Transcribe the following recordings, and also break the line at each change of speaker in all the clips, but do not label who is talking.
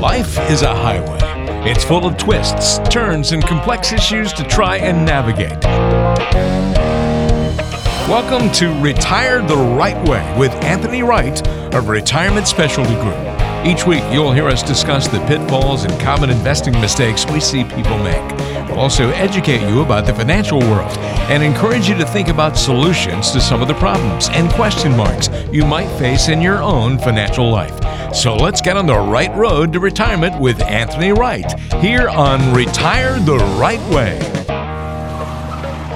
Life is a highway. It's full of twists, turns, and complex issues to try and navigate. Welcome to Retire the Right Way with Anthony Wright of Retirement Specialty Group. Each week, you'll hear us discuss the pitfalls and common investing mistakes we see people make. We'll also educate you about the financial world and encourage you to think about solutions to some of the problems and question marks you might face in your own financial life. So let's get on the right road to retirement with Anthony Wright here on Retire the Right Way.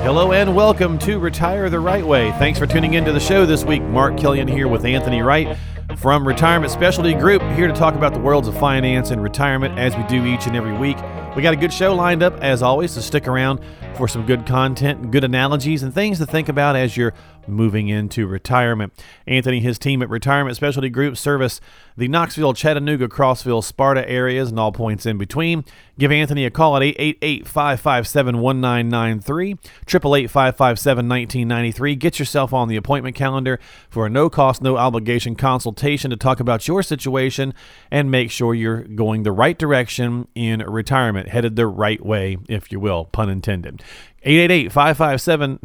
Hello and welcome to Retire the Right Way. Thanks for tuning into the show this week. Mark Killian here with Anthony Wright from Retirement Specialty Group, here to talk about the worlds of finance and retirement as we do each and every week. We got a good show lined up as always, so stick around for some good content, good analogies, and things to think about as you're moving into retirement. Anthony his team at Retirement Specialty Group service the Knoxville, Chattanooga, Crossville, Sparta areas and all points in between. Give Anthony a call at 888-557-1993, 888-557-1993. Get yourself on the appointment calendar for a no-cost, no-obligation consultation to talk about your situation and make sure you're going the right direction in retirement, headed the right way, if you will, pun intended. 888 557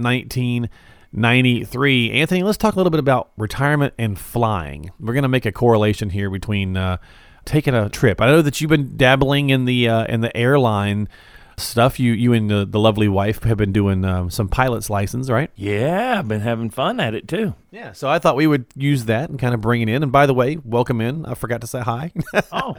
93. Anthony, let's talk a little bit about retirement and flying. We're going to make a correlation here between uh, taking a trip. I know that you've been dabbling in the uh, in the airline stuff. You you and the, the lovely wife have been doing um, some pilot's license, right?
Yeah, I've been having fun at it too.
Yeah, so I thought we would use that and kind of bring it in. And by the way, welcome in. I forgot to say hi.
oh,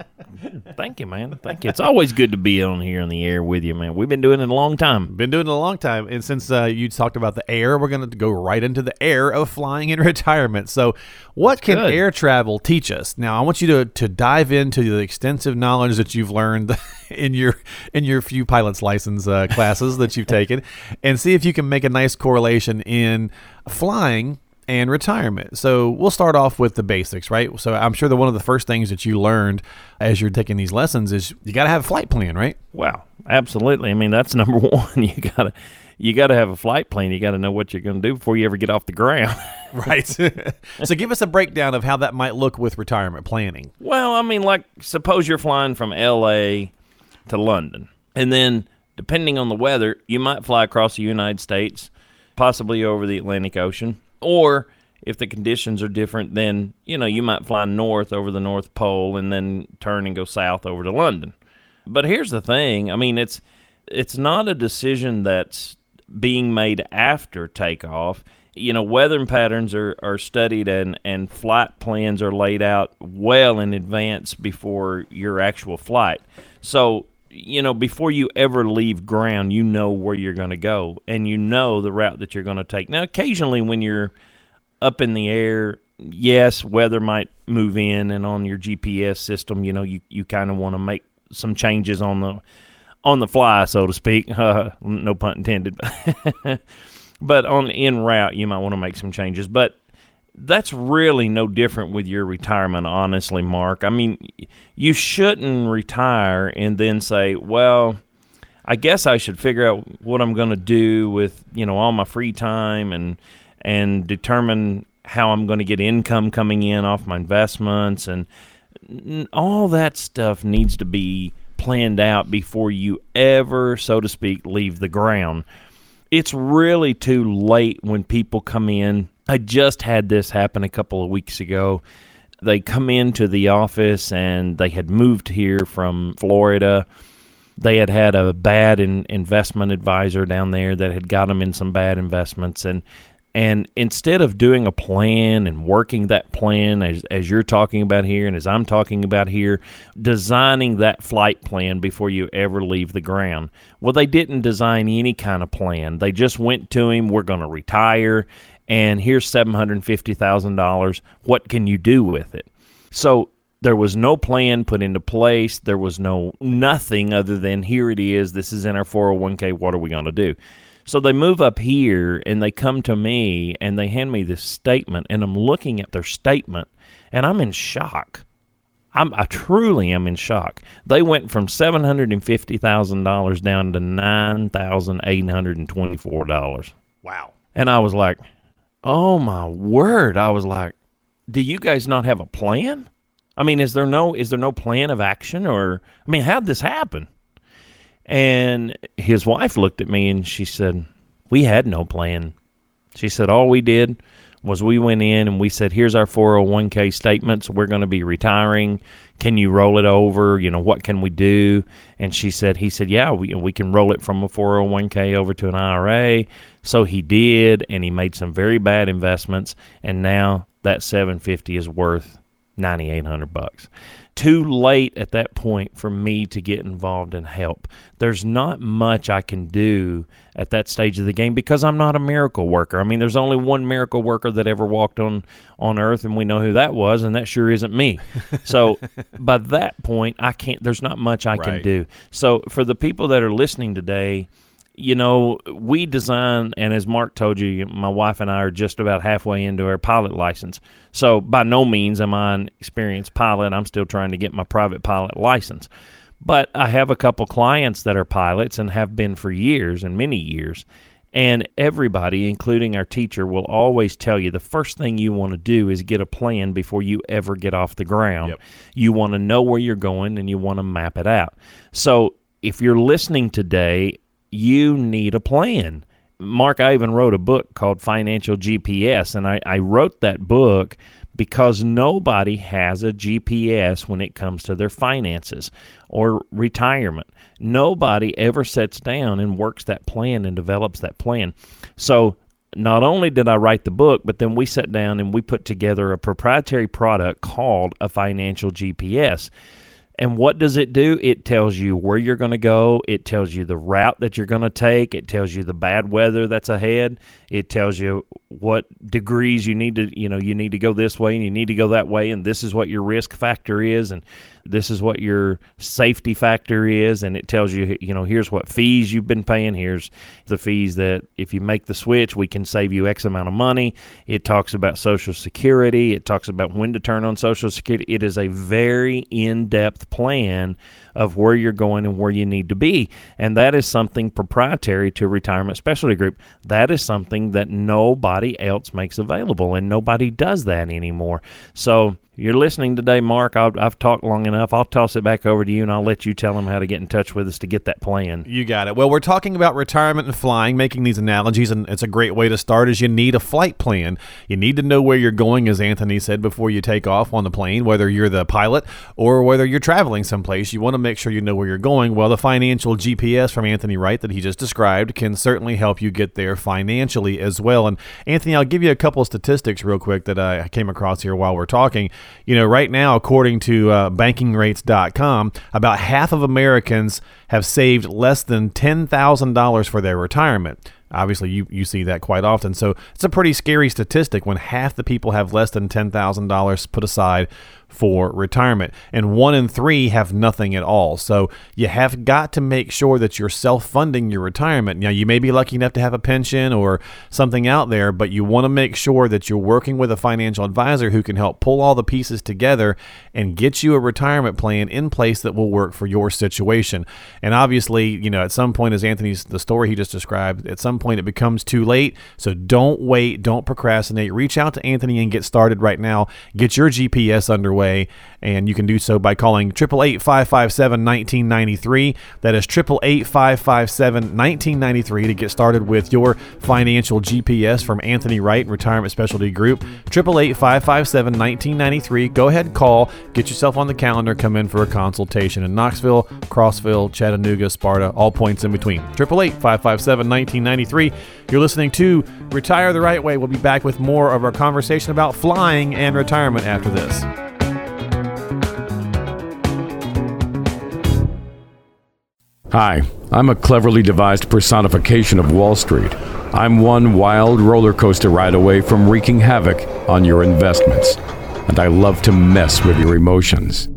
thank you, man. Thank you. It's always good to be on here on the air with you, man. We've been doing it a long time.
Been doing it a long time. And since uh, you talked about the air, we're going to go right into the air of flying in retirement. So, what can good. air travel teach us? Now, I want you to, to dive into the extensive knowledge that you've learned in your in your few pilot's license uh, classes that you've taken and see if you can make a nice correlation in flying and retirement. So we'll start off with the basics, right? So I'm sure that one of the first things that you learned as you're taking these lessons is you got to have a flight plan, right?
Wow, absolutely. I mean, that's number one. You got to you got to have a flight plan. You got to know what you're going to do before you ever get off the ground.
right. so give us a breakdown of how that might look with retirement planning.
Well, I mean, like suppose you're flying from L.A. to London, and then depending on the weather, you might fly across the United States, possibly over the Atlantic Ocean or if the conditions are different, then you know you might fly north over the North Pole and then turn and go south over to London. But here's the thing: I mean, it's it's not a decision that's being made after takeoff. You know, weather patterns are, are studied and, and flight plans are laid out well in advance before your actual flight. So, you know, before you ever leave ground, you know where you're going to go and you know the route that you're going to take. Now, occasionally when you're up in the air, yes, weather might move in and on your GPS system, you know, you, you kind of want to make some changes on the on the fly, so to speak. Uh, no pun intended. but on in route, you might want to make some changes. But that's really no different with your retirement, honestly, Mark. I mean, you shouldn't retire and then say, well, I guess I should figure out what I'm going to do with, you know, all my free time and and determine how I'm going to get income coming in off my investments and all that stuff needs to be planned out before you ever, so to speak, leave the ground. It's really too late when people come in I just had this happen a couple of weeks ago. They come into the office and they had moved here from Florida. They had had a bad in, investment advisor down there that had got them in some bad investments and and instead of doing a plan and working that plan as, as you're talking about here and as I'm talking about here, designing that flight plan before you ever leave the ground. Well, they didn't design any kind of plan. They just went to him, we're going to retire and here's $750,000. What can you do with it? So there was no plan put into place. There was no nothing other than here it is. This is in our 401k. What are we going to do? So they move up here and they come to me and they hand me this statement and I'm looking at their statement and I'm in shock. I'm, I truly am in shock. They went from seven hundred and fifty thousand dollars down to nine thousand eight hundred and twenty-four dollars.
Wow!
And I was like, Oh my word. I was like, do you guys not have a plan? I mean, is there no is there no plan of action or I mean, how'd this happen? And his wife looked at me and she said, "We had no plan." She said, "All we did was we went in and we said, here's our 401k statements. We're going to be retiring. Can you roll it over? You know, what can we do? And she said, he said, yeah, we, we can roll it from a 401k over to an IRA. So he did, and he made some very bad investments. And now that 750 is worth 9,800 bucks too late at that point for me to get involved and help. There's not much I can do at that stage of the game because I'm not a miracle worker. I mean, there's only one miracle worker that ever walked on on earth and we know who that was and that sure isn't me. So, by that point, I can't there's not much I right. can do. So, for the people that are listening today, you know, we design, and as Mark told you, my wife and I are just about halfway into our pilot license. So by no means am I an experienced pilot. I'm still trying to get my private pilot license. But I have a couple clients that are pilots and have been for years and many years. And everybody, including our teacher, will always tell you the first thing you want to do is get a plan before you ever get off the ground. Yep. You want to know where you're going and you want to map it out. So if you're listening today you need a plan. Mark, I even wrote a book called Financial GPS, and I, I wrote that book because nobody has a GPS when it comes to their finances or retirement. Nobody ever sits down and works that plan and develops that plan. So, not only did I write the book, but then we sat down and we put together a proprietary product called a financial GPS. And what does it do? It tells you where you're going to go. It tells you the route that you're going to take. It tells you the bad weather that's ahead. It tells you what degrees you need to, you know, you need to go this way and you need to go that way. And this is what your risk factor is. And this is what your safety factor is and it tells you you know here's what fees you've been paying here's the fees that if you make the switch we can save you x amount of money it talks about social security it talks about when to turn on social security it is a very in-depth plan of where you're going and where you need to be. And that is something proprietary to Retirement Specialty Group. That is something that nobody else makes available, and nobody does that anymore. So, you're listening today, Mark. i have talked long enough. I'll toss it back over to you, and I'll let you tell them how to get in touch with us to get that plan.
You got it. Well, we're talking about retirement and flying, making these analogies, and it's a great way to start. Is you need a flight plan. You need to know where you're going, as Anthony said before you take off on the plane. Whether you're the pilot or whether you're traveling someplace, you want to make sure you know where you're going. Well, the financial GPS from Anthony Wright that he just described can certainly help you get there financially as well. And Anthony, I'll give you a couple of statistics real quick that I came across here while we're talking. You know, right now, according to uh, bankingrates.com, about half of Americans have saved less than $10,000 for their retirement. Obviously, you, you see that quite often. So it's a pretty scary statistic when half the people have less than $10,000 put aside for retirement, and one in three have nothing at all. So you have got to make sure that you're self funding your retirement. Now, you may be lucky enough to have a pension or something out there, but you want to make sure that you're working with a financial advisor who can help pull all the pieces together and get you a retirement plan in place that will work for your situation. And obviously, you know, at some point, as Anthony's the story he just described, at some point it becomes too late. So don't wait, don't procrastinate. Reach out to Anthony and get started right now. Get your GPS underway away, and you can do so by calling 888 557 1993. That is 888 557 1993 to get started with your financial GPS from Anthony Wright Retirement Specialty Group. 888 557 1993. Go ahead and call, get yourself on the calendar, come in for a consultation in Knoxville, Crossville, Chattanooga, Sparta, all points in between. 888 557 1993. You're listening to Retire the Right Way. We'll be back with more of our conversation about flying and retirement after this.
Hi, I'm a cleverly devised personification of Wall Street. I'm one wild roller coaster ride away from wreaking havoc on your investments, and I love to mess with your emotions.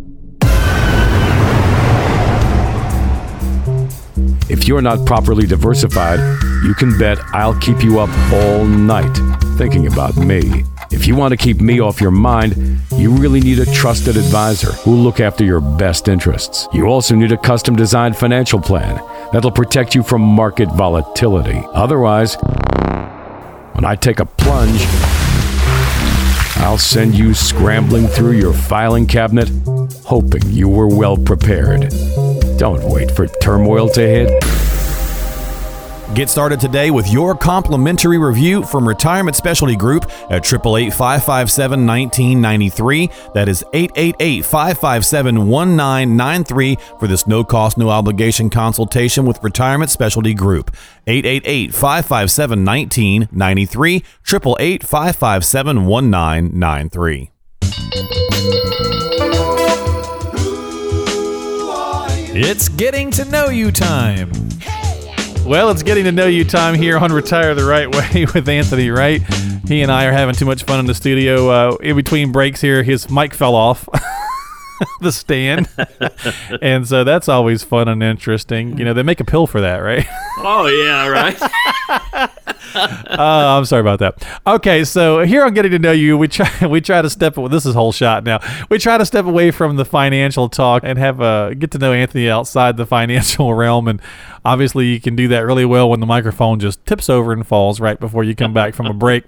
If you're not properly diversified, you can bet I'll keep you up all night thinking about me. If you want to keep me off your mind, you really need a trusted advisor who'll look after your best interests. You also need a custom designed financial plan that'll protect you from market volatility. Otherwise, when I take a plunge, I'll send you scrambling through your filing cabinet, hoping you were well prepared. Don't wait for turmoil to hit.
Get started today with your complimentary review from Retirement Specialty Group at 888 557 1993. That is 888 557 1993 for this no cost, no obligation consultation with Retirement Specialty Group. 888 557 1993. 888 557 1993. It's getting to know you time. Well, it's getting to know you time here on Retire the Right Way with Anthony Wright. He and I are having too much fun in the studio. Uh, in between breaks here, his mic fell off. the stand. and so that's always fun and interesting. You know, they make a pill for that, right?
Oh, yeah, right.
Uh, I'm sorry about that. Okay, so here on getting to know you, we try we try to step. This is whole shot now. We try to step away from the financial talk and have a get to know Anthony outside the financial realm. And obviously, you can do that really well when the microphone just tips over and falls right before you come back from a break.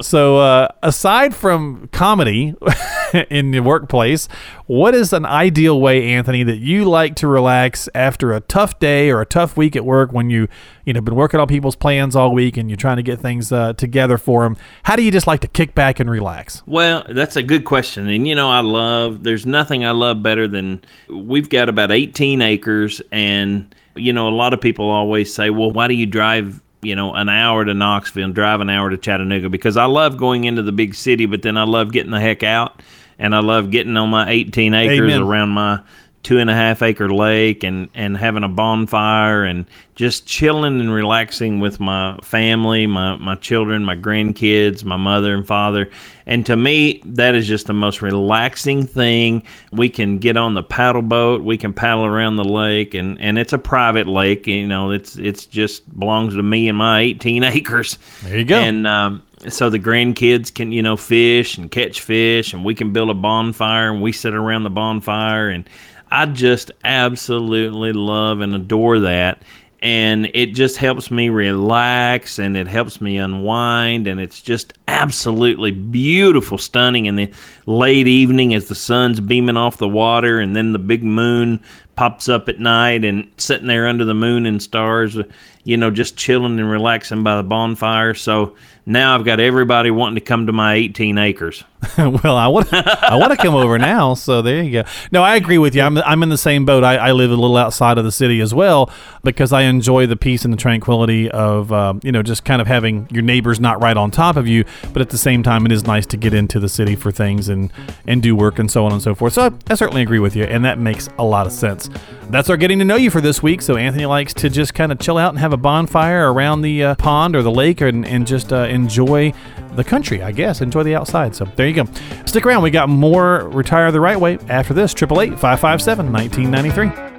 So, uh, aside from comedy in the workplace, what is an ideal way, Anthony, that you like to relax after a tough day or a tough week at work when you you know been working on people's plans all week and you're trying to get things uh, together for them? How do you just like to kick back and relax?
Well, that's a good question, and you know I love. There's nothing I love better than we've got about 18 acres, and you know a lot of people always say, well, why do you drive you know, an hour to Knoxville and drive an hour to Chattanooga because I love going into the big city, but then I love getting the heck out and I love getting on my 18 acres Amen. around my two and a half acre lake and, and having a bonfire and just chilling and relaxing with my family, my, my children, my grandkids, my mother and father. And to me, that is just the most relaxing thing. We can get on the paddle boat, we can paddle around the lake, and, and it's a private lake. You know, it's it's just belongs to me and my 18 acres.
There you go.
And um, so the grandkids can you know fish and catch fish and we can build a bonfire and we sit around the bonfire and i just absolutely love and adore that. And it just helps me relax and it helps me unwind and it's just absolutely beautiful stunning. In the late evening as the sun's beaming off the water and then the big moon pops up at night and sitting there under the moon and stars you know just chilling and relaxing by the bonfire so now I've got everybody wanting to come to my 18 acres.
well, I want I want to come over now. So there you go. No, I agree with you. I'm I'm in the same boat. I, I live a little outside of the city as well because I enjoy the peace and the tranquility of uh, you know just kind of having your neighbors not right on top of you, but at the same time it is nice to get into the city for things and and do work and so on and so forth. So I, I certainly agree with you, and that makes a lot of sense. That's our getting to know you for this week. So Anthony likes to just kind of chill out and have a bonfire around the uh, pond or the lake and and just uh, enjoy the country, I guess. Enjoy the outside. So there you go. Stick around. We got more Retire the Right Way after this. 888 557 1993.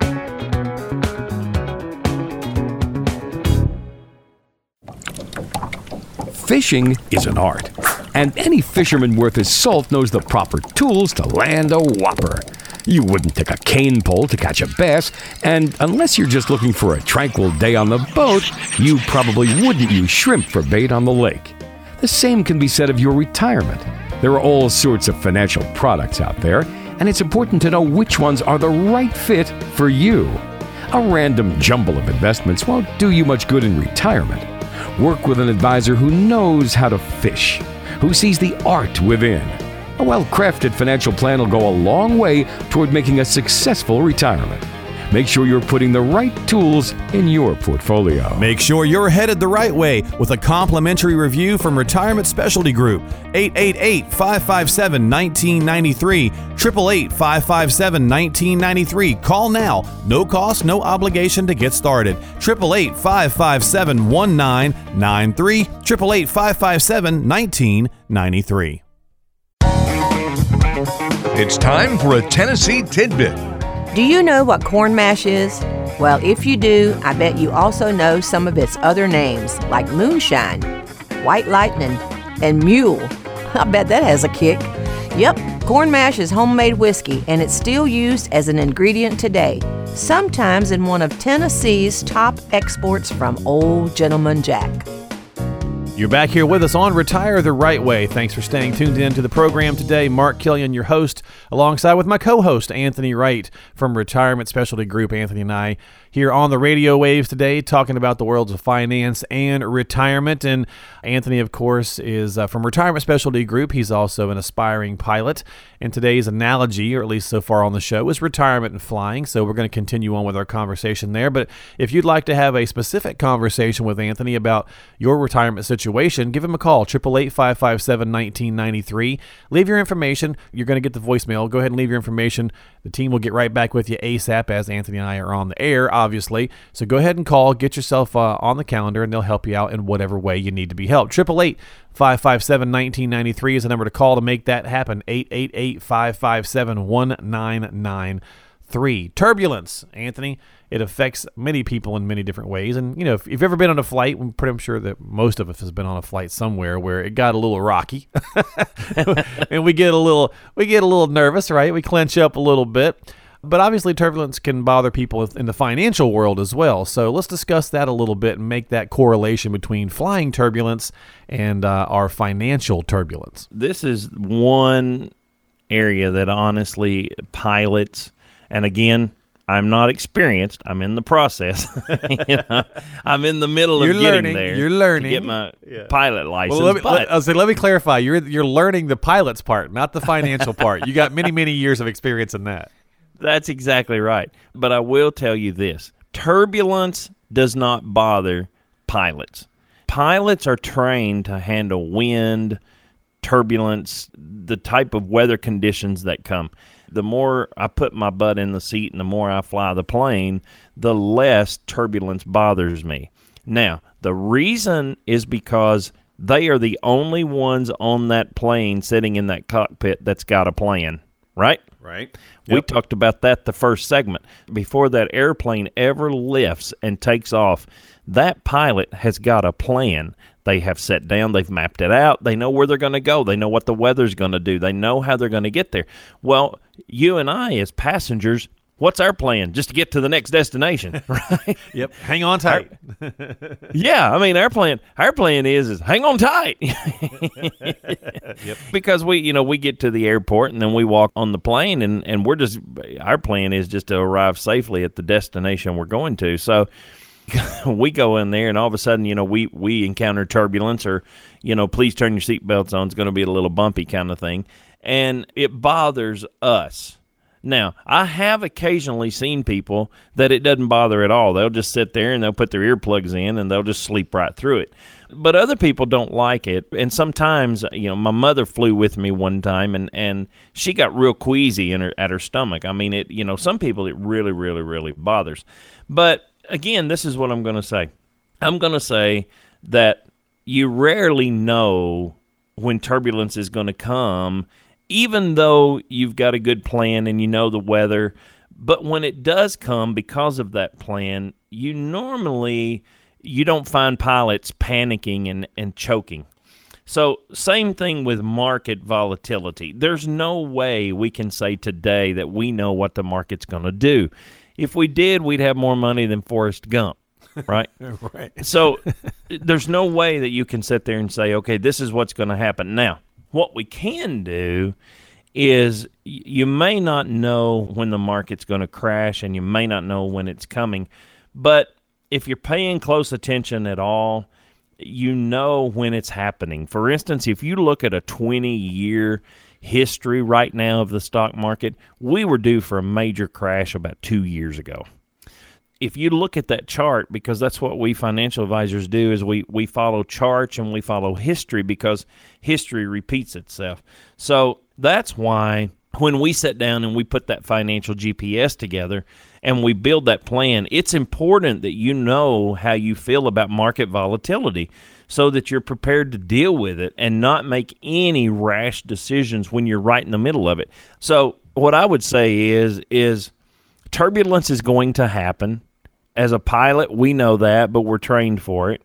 Fishing is an art, and any fisherman worth his salt knows the proper tools to land a whopper. You wouldn't take a cane pole to catch a bass, and unless you're just looking for a tranquil day on the boat, you probably wouldn't use shrimp for bait on the lake. The same can be said of your retirement. There are all sorts of financial products out there, and it's important to know which ones are the right fit for you. A random jumble of investments won't do you much good in retirement. Work with an advisor who knows how to fish, who sees the art within. A well crafted financial plan will go a long way toward making a successful retirement. Make sure you're putting the right tools in your portfolio.
Make sure you're headed the right way with a complimentary review from Retirement Specialty Group. 888 557 1993. 888 557 1993. Call now. No cost, no obligation to get started. 888 557 1993. 888 557 1993.
It's time for a Tennessee Tidbit.
Do you know what corn mash is? Well, if you do, I bet you also know some of its other names, like moonshine, white lightning, and mule. I bet that has a kick. Yep, corn mash is homemade whiskey, and it's still used as an ingredient today, sometimes in one of Tennessee's top exports from Old Gentleman Jack.
You're back here with us on Retire the Right Way. Thanks for staying tuned in to the program today. Mark Killian, your host, alongside with my co-host Anthony Wright from Retirement Specialty Group. Anthony and I here on the radio waves today, talking about the worlds of finance and retirement. And Anthony, of course, is uh, from Retirement Specialty Group. He's also an aspiring pilot. And today's analogy, or at least so far on the show, is retirement and flying. So we're going to continue on with our conversation there. But if you'd like to have a specific conversation with Anthony about your retirement situation, give him a call, 888 557 1993. Leave your information. You're going to get the voicemail. Go ahead and leave your information. The team will get right back with you ASAP as Anthony and I are on the air obviously. So go ahead and call, get yourself uh, on the calendar, and they'll help you out in whatever way you need to be helped. 888 557 1993 is the number to call to make that happen. 888 557 1993. Turbulence, Anthony. It affects many people in many different ways. And, you know, if you've ever been on a flight, I'm pretty sure that most of us has been on a flight somewhere where it got a little rocky. and we get a little we get a little nervous, right? We clench up a little bit. But obviously, turbulence can bother people in the financial world as well. So let's discuss that a little bit and make that correlation between flying turbulence and uh, our financial turbulence.
This is one area that honestly pilots, and again, I'm not experienced. I'm in the process. you know, I'm in the middle
you're
of
learning,
getting there.
You're learning.
To get my yeah. pilot license.
Well, let me,
but,
let, I'll say, let me clarify. You're you're learning the pilot's part, not the financial part. You got many many years of experience in that.
That's exactly right. But I will tell you this turbulence does not bother pilots. Pilots are trained to handle wind, turbulence, the type of weather conditions that come. The more I put my butt in the seat and the more I fly the plane, the less turbulence bothers me. Now, the reason is because they are the only ones on that plane sitting in that cockpit that's got a plan, right?
Right.
We talked about that the first segment. Before that airplane ever lifts and takes off, that pilot has got a plan. They have set down, they've mapped it out, they know where they're going to go, they know what the weather's going to do, they know how they're going to get there. Well, you and I, as passengers, what's our plan? Just to get to the next destination, right?
yep. Hang on tight.
Our, yeah, I mean our plan our plan is is hang on tight. yep. Because we you know we get to the airport and then we walk on the plane and and we're just our plan is just to arrive safely at the destination we're going to. So we go in there and all of a sudden you know we we encounter turbulence or you know please turn your seatbelts on it's going to be a little bumpy kind of thing and it bothers us now, I have occasionally seen people that it doesn't bother at all. They'll just sit there and they'll put their earplugs in and they'll just sleep right through it. But other people don't like it. And sometimes, you know, my mother flew with me one time and, and she got real queasy in her at her stomach. I mean, it, you know, some people it really, really, really bothers. But again, this is what I'm going to say. I'm going to say that you rarely know when turbulence is going to come even though you've got a good plan and you know the weather, but when it does come because of that plan, you normally you don't find pilots panicking and, and choking. So, same thing with market volatility. There's no way we can say today that we know what the market's going to do. If we did, we'd have more money than Forrest Gump, right?
right.
So, there's no way that you can sit there and say, okay, this is what's going to happen. Now, what we can do is you may not know when the market's going to crash and you may not know when it's coming, but if you're paying close attention at all, you know when it's happening. For instance, if you look at a 20 year history right now of the stock market, we were due for a major crash about two years ago if you look at that chart, because that's what we financial advisors do, is we, we follow charts and we follow history because history repeats itself. So that's why when we sit down and we put that financial GPS together and we build that plan, it's important that you know how you feel about market volatility so that you're prepared to deal with it and not make any rash decisions when you're right in the middle of it. So what I would say is is turbulence is going to happen. As a pilot, we know that, but we're trained for it.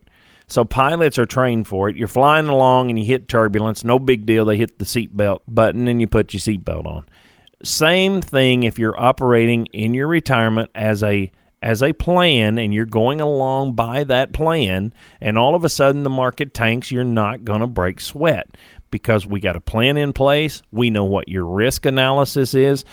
So pilots are trained for it. You're flying along and you hit turbulence, no big deal. They hit the seatbelt button and you put your seatbelt on. Same thing if you're operating in your retirement as a as a plan and you're going along by that plan, and all of a sudden the market tanks, you're not going to break sweat because we got a plan in place. We know what your risk analysis is.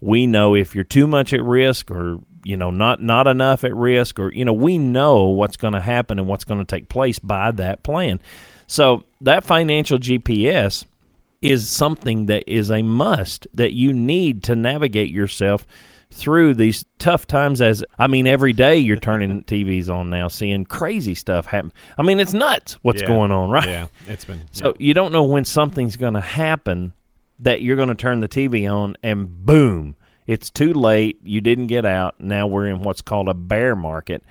We know if you're too much at risk or you know not not enough at risk or you know we know what's going to happen and what's going to take place by that plan. So that financial GPS is something that is a must that you need to navigate yourself through these tough times as I mean every day you're turning TVs on now seeing crazy stuff happen. I mean it's nuts what's
Yeah.
going on, right?
Yeah, it's been
So you don't know when something's going to happen that you're going to turn the TV on and boom, it's too late. You didn't get out. Now we're in what's called a bear market.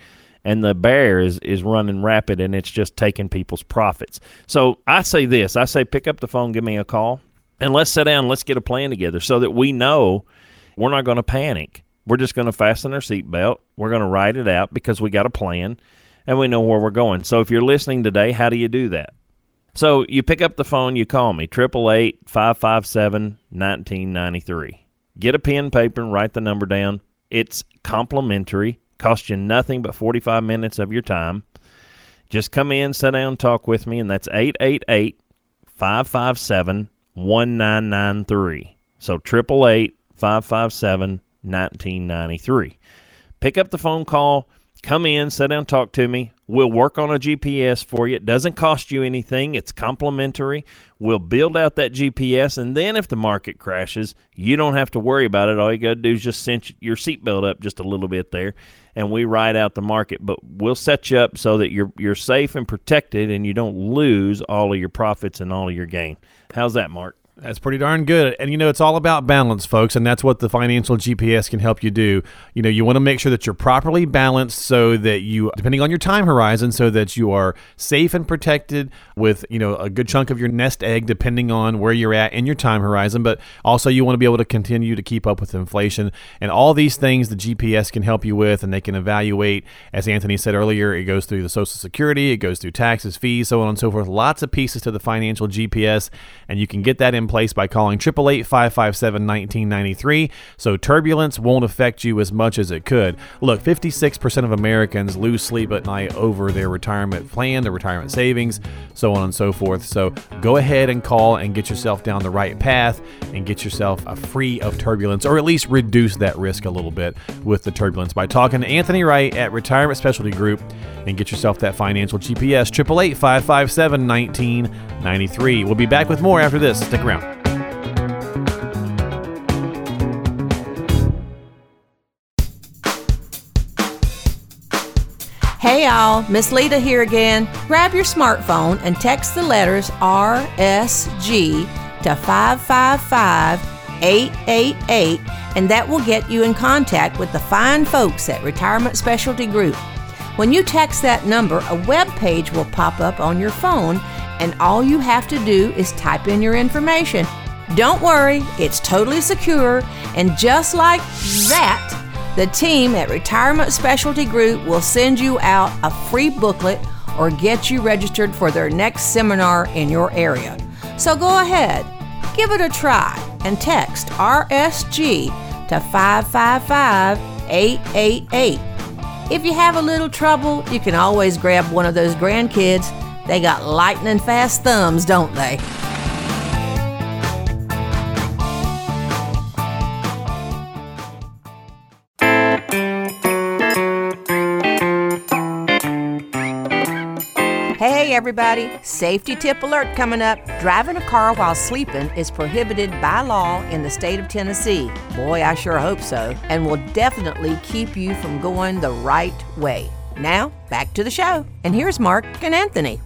And the bear is, is running rapid and it's just taking people's profits. So I say this I say, pick up the phone, give me a call, and let's sit down, let's get a plan together so that we know we're not going to panic. We're just going to fasten our seatbelt. We're going to ride it out because we got a plan and we know where we're going. So if you're listening today, how do you do that? So you pick up the phone, you call me, 888-557-1993. Get a pen, paper, and write the number down. It's complimentary, costs you nothing but 45 minutes of your time. Just come in, sit down, talk with me, and that's 888-557-1993. So 888-557-1993. Pick up the phone call, come in, sit down, talk to me. We'll work on a GPS for you. It doesn't cost you anything, it's complimentary. We'll build out that GPS, and then if the market crashes, you don't have to worry about it. All you got to do is just cinch your seatbelt up just a little bit there, and we ride out the market. But we'll set you up so that you're you're safe and protected, and you don't lose all of your profits and all of your gain. How's that, Mark?
That's pretty darn good. And you know, it's all about balance, folks, and that's what the financial GPS can help you do. You know, you want to make sure that you're properly balanced so that you, depending on your time horizon, so that you are safe and protected with, you know, a good chunk of your nest egg, depending on where you're at in your time horizon. But also, you want to be able to continue to keep up with inflation. And all these things the GPS can help you with, and they can evaluate. As Anthony said earlier, it goes through the Social Security, it goes through taxes, fees, so on and so forth. Lots of pieces to the financial GPS, and you can get that in place by calling 888-557-1993 so turbulence won't affect you as much as it could. Look, 56% of Americans lose sleep at night over their retirement plan, their retirement savings, so on and so forth. So go ahead and call and get yourself down the right path and get yourself uh, free of turbulence or at least reduce that risk a little bit with the turbulence by talking to Anthony Wright at Retirement Specialty Group and get yourself that financial GPS 888-557-1993. We'll be back with more after this. Stick around.
Hey y'all, Miss Lita here again. Grab your smartphone and text the letters RSG to 555 888, and that will get you in contact with the fine folks at Retirement Specialty Group. When you text that number, a web page will pop up on your phone, and all you have to do is type in your information. Don't worry, it's totally secure, and just like that, the team at Retirement Specialty Group will send you out a free booklet or get you registered for their next seminar in your area. So go ahead, give it a try, and text RSG to 555 888. If you have a little trouble, you can always grab one of those grandkids. They got lightning fast thumbs, don't they? Everybody, safety tip alert coming up. Driving a car while sleeping is prohibited by law in the state of Tennessee. Boy, I sure hope so, and will definitely keep you from going the right way. Now, back to the show. And here's Mark and Anthony.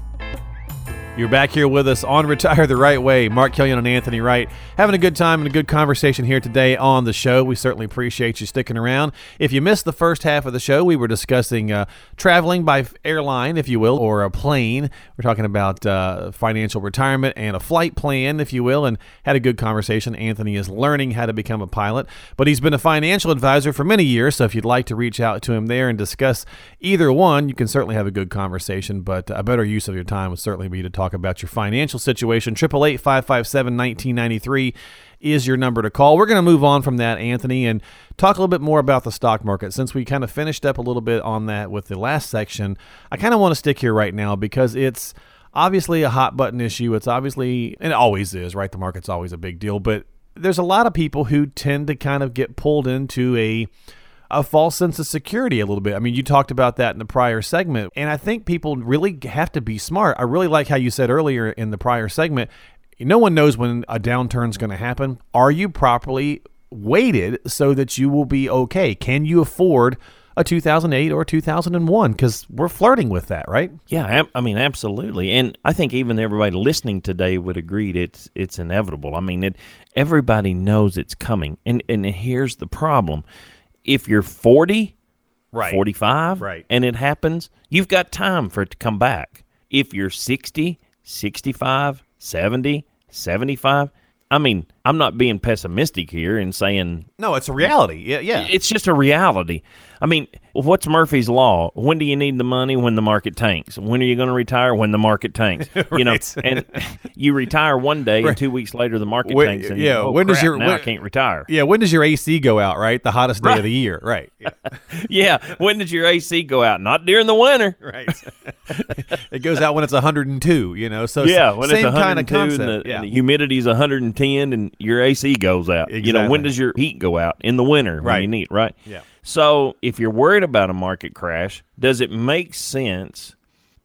You're back here with us on Retire the Right Way. Mark Killian and Anthony Wright having a good time and a good conversation here today on the show. We certainly appreciate you sticking around. If you missed the first half of the show, we were discussing uh, traveling by airline, if you will, or a plane. We're talking about uh, financial retirement and a flight plan, if you will, and had a good conversation. Anthony is learning how to become a pilot, but he's been a financial advisor for many years. So if you'd like to reach out to him there and discuss either one, you can certainly have a good conversation. But a better use of your time would certainly be to talk talk about your financial situation. 888 557 1993 is your number to call. We're going to move on from that, Anthony, and talk a little bit more about the stock market. Since we kind of finished up a little bit on that with the last section, I kind of want to stick here right now because it's obviously a hot button issue. It's obviously, and it always is, right? The market's always a big deal, but there's a lot of people who tend to kind of get pulled into a a false sense of security a little bit. I mean, you talked about that in the prior segment, and I think people really have to be smart. I really like how you said earlier in the prior segment, no one knows when a downturn is going to happen. Are you properly weighted so that you will be okay? Can you afford a 2008 or 2001 because we're flirting with that, right?
Yeah, I mean, absolutely. And I think even everybody listening today would agree that it's it's inevitable. I mean, it everybody knows it's coming. And and here's the problem: if you're 40,
right,
45,
right,
and it happens, you've got time for it to come back. If you're 60, 65, 70, 75, I mean, I'm not being pessimistic here and saying
no. It's a reality. Yeah, yeah.
It's just a reality. I mean, what's Murphy's law? When do you need the money? When the market tanks. When are you going to retire? When the market tanks. right. You know, and you retire one day, right. and two weeks later the market when, tanks. And yeah, oh, when crap, does your now when, I can't retire?
Yeah, when does your AC go out? Right, the hottest day right. of the year. Right.
Yeah. yeah. When does your AC go out? Not during the winter.
Right. it goes out when it's 102. You know, so
yeah, when same it's 102 kind of concept. And the, yeah. and the humidity's 110, and your AC goes out. Exactly. You know, when does your heat go out in the winter? Right. You need right.
Yeah.
So if you're worried about a market crash, does it make sense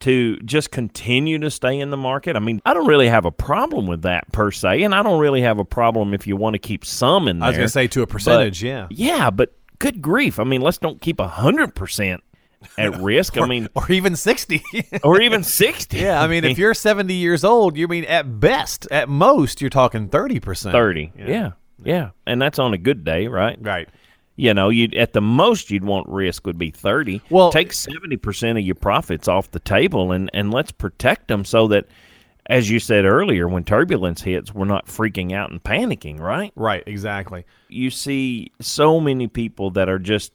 to just continue to stay in the market? I mean, I don't really have a problem with that per se, and I don't really have a problem if you want to keep some in there. I
was going to say to a percentage,
but,
yeah.
Yeah, but good grief. I mean, let's don't keep 100% at risk.
or,
I mean,
or even 60.
or even 60.
Yeah, I mean, if you're 70 years old, you mean at best, at most, you're talking 30%.
30. Yeah. yeah. Yeah. And that's on a good day, right?
Right
you know, you at the most you'd want risk would be thirty. Well, take seventy percent of your profits off the table and and let's protect them so that, as you said earlier, when turbulence hits, we're not freaking out and panicking. Right.
Right. Exactly.
You see so many people that are just,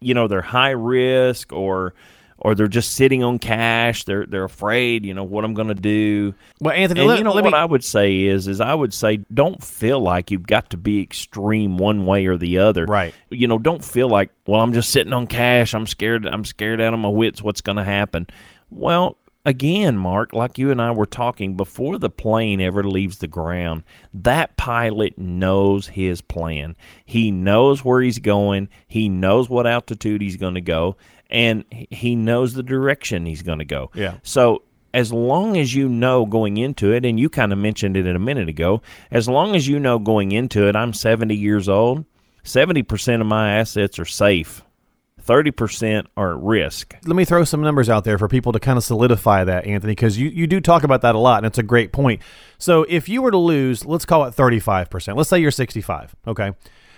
you know, they're high risk or or they're just sitting on cash. They're they're afraid, you know, what I'm going to do.
Well, Anthony,
and
let,
you know
what
me... I would say is is I would say don't feel like you've got to be extreme one way or the other.
Right.
You know, don't feel like, well, I'm just sitting on cash. I'm scared. I'm scared out of my wits. What's going to happen? Well, again, Mark, like you and I were talking before the plane ever leaves the ground, that pilot knows his plan. He knows where he's going. He knows what altitude he's going to go and he knows the direction he's going to go.
Yeah.
So as long as you know going into it, and you kind of mentioned it a minute ago, as long as you know going into it, I'm 70 years old, 70% of my assets are safe. 30% are at risk.
Let me throw some numbers out there for people to kind of solidify that, Anthony, because you, you do talk about that a lot, and it's a great point. So if you were to lose, let's call it 35%, let's say you're 65, okay?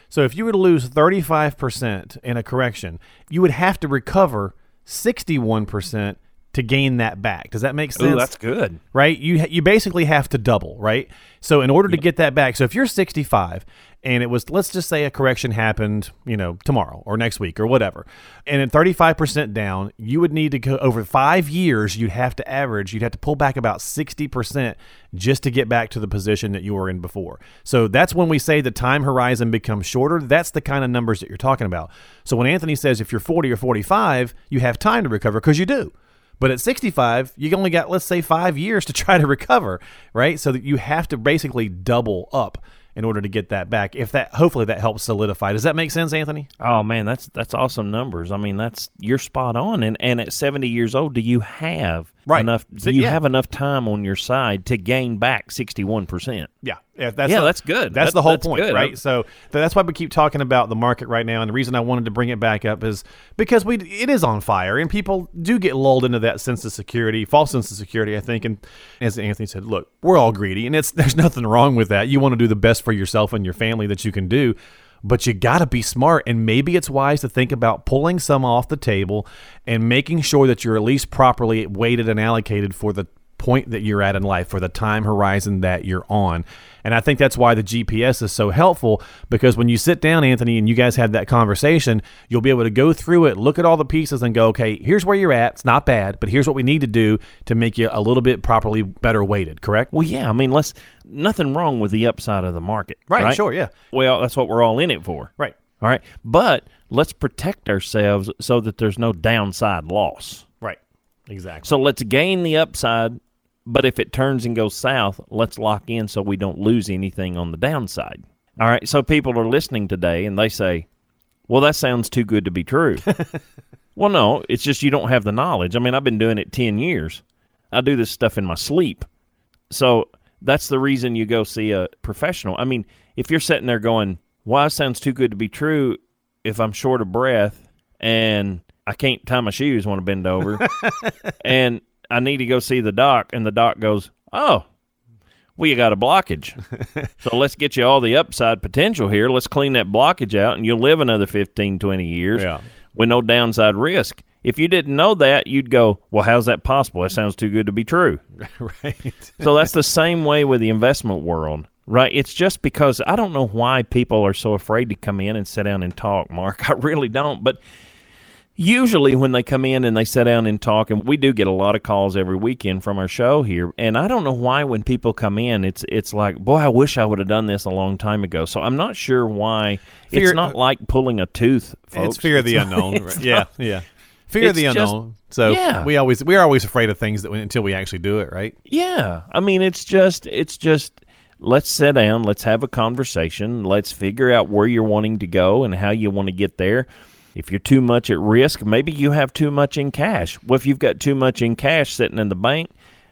So if you were to lose 35% in a correction, you would have to recover 61% to gain that back. Does that make sense?
Ooh, that's good.
Right? You you basically have to double, right? So in order to get that back, so if you're 65 and it was let's just say a correction happened, you know, tomorrow or next week or whatever. And at 35% down, you would need to go over 5 years you'd have to average, you'd have to pull back about 60% just to get back to the position that you were in before. So that's when we say the time horizon becomes shorter. That's the kind of numbers that you're talking about. So when Anthony says if you're 40 or 45, you have time to recover because you do. But at 65, you only got, let's say, five years to try to recover, right? So that you have to basically double up in order to get that back. If that hopefully that helps solidify. Does that make sense, Anthony?
Oh man, that's that's awesome numbers. I mean, that's you're spot on. And and at 70 years old, do you have right. enough do you yeah. have enough time on your side to gain back 61%?
Yeah.
Yeah, that's
yeah,
the, that's good.
That's
that,
the whole
that's
point,
good.
right? So that's why we keep talking about the market right now, and the reason I wanted to bring it back up is because we it is on fire, and people do get lulled into that sense of security, false sense of security, I think. And as Anthony said, look, we're all greedy, and it's there's nothing wrong with that. You want to do the best for yourself and your family that you can do, but you got to be smart. And maybe it's wise to think about pulling some off the table and making sure that you're at least properly weighted and allocated for the point that you're at in life, or the time horizon that you're on. And I think that's why the GPS is so helpful because when you sit down, Anthony, and you guys have that conversation, you'll be able to go through it, look at all the pieces, and go, okay, here's where you're at. It's not bad, but here's what we need to do to make you a little bit properly better weighted, correct?
Well, yeah. I mean, let's, nothing wrong with the upside of the market.
Right,
right?
sure, yeah.
Well, that's what we're all in it for.
Right.
All right. But let's protect ourselves so that there's no downside loss.
Right. Exactly.
So let's gain the upside, but if it turns and goes south, let's lock in so we don't lose anything on the downside. All right. So people are listening today and they say, well, that sounds too good to be true. well, no, it's just you don't have the knowledge. I mean, I've been doing it 10 years. I do this stuff in my sleep. So that's the reason you go see a professional. I mean, if you're sitting there going, well, sounds too good to be true if I'm short of breath and I can't tie my shoes when I bend over and I need to go see the doc and the doc goes, "Oh, well you got a blockage. so let's get you all the upside potential here. Let's clean that blockage out and you'll live another 15, 20 years
Yeah.
with no downside risk." If you didn't know that, you'd go, "Well, how's that possible? That sounds too good to be true."
right.
so that's the same way with the investment world, right? It's just because I don't know why people are so afraid to come in and sit down and talk, Mark. I really don't. But usually when they come in and they sit down and talk, and we do get a lot of calls every weekend from our show here, and I don't know why when people come in, it's it's like, boy, I wish I would have done this a long time ago. So I'm not sure why.
Fear-
it's not uh, like pulling a tooth, folks.
It's fear of the
It's
unknown. right? Yeah,
not-
yeah. Fear of the
It's just-
unknown. so
yeah.
we always we're always afraid of things that we, until we actually do it, right?
Yeah. I mean, it's just, it's just, let's sit down, let's have a conversation, let's figure out where you're wanting to go and how you want to get there. If you're too much at risk, maybe you have too much in cash. Well, if you've got too much in cash sitting in the bank,